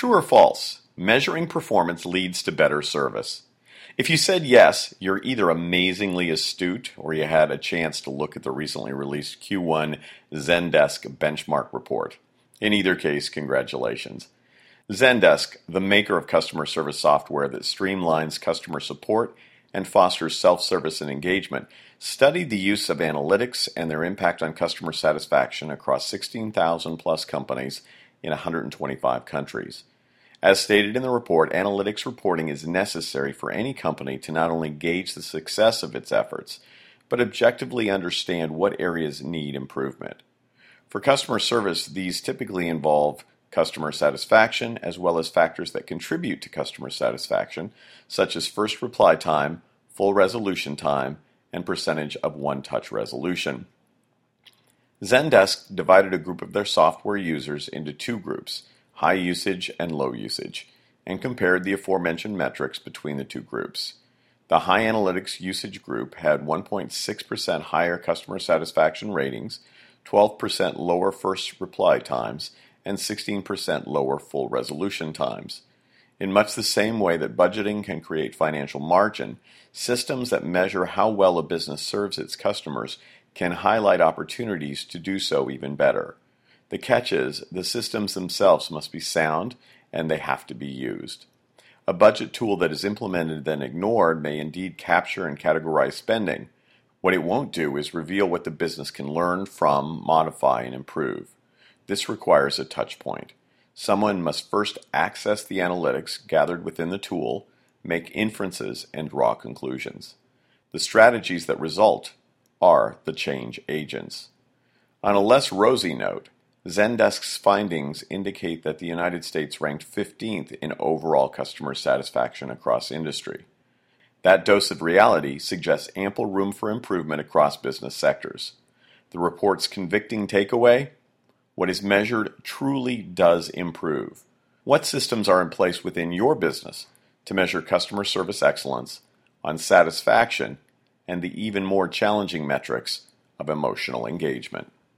True or false? Measuring performance leads to better service. If you said yes, you're either amazingly astute or you had a chance to look at the recently released Q1 Zendesk benchmark report. In either case, congratulations. Zendesk, the maker of customer service software that streamlines customer support and fosters self service and engagement, studied the use of analytics and their impact on customer satisfaction across 16,000 plus companies in 125 countries. As stated in the report, analytics reporting is necessary for any company to not only gauge the success of its efforts, but objectively understand what areas need improvement. For customer service, these typically involve customer satisfaction as well as factors that contribute to customer satisfaction, such as first reply time, full resolution time, and percentage of one touch resolution. Zendesk divided a group of their software users into two groups high usage and low usage, and compared the aforementioned metrics between the two groups. The high analytics usage group had 1.6% higher customer satisfaction ratings, 12% lower first reply times, and 16% lower full resolution times. In much the same way that budgeting can create financial margin, systems that measure how well a business serves its customers can highlight opportunities to do so even better. The catch is, the systems themselves must be sound and they have to be used. A budget tool that is implemented then ignored may indeed capture and categorize spending. What it won't do is reveal what the business can learn from, modify, and improve. This requires a touch point. Someone must first access the analytics gathered within the tool, make inferences, and draw conclusions. The strategies that result are the change agents. On a less rosy note, Zendesk's findings indicate that the United States ranked 15th in overall customer satisfaction across industry. That dose of reality suggests ample room for improvement across business sectors. The report's convicting takeaway what is measured truly does improve. What systems are in place within your business to measure customer service excellence, on satisfaction, and the even more challenging metrics of emotional engagement?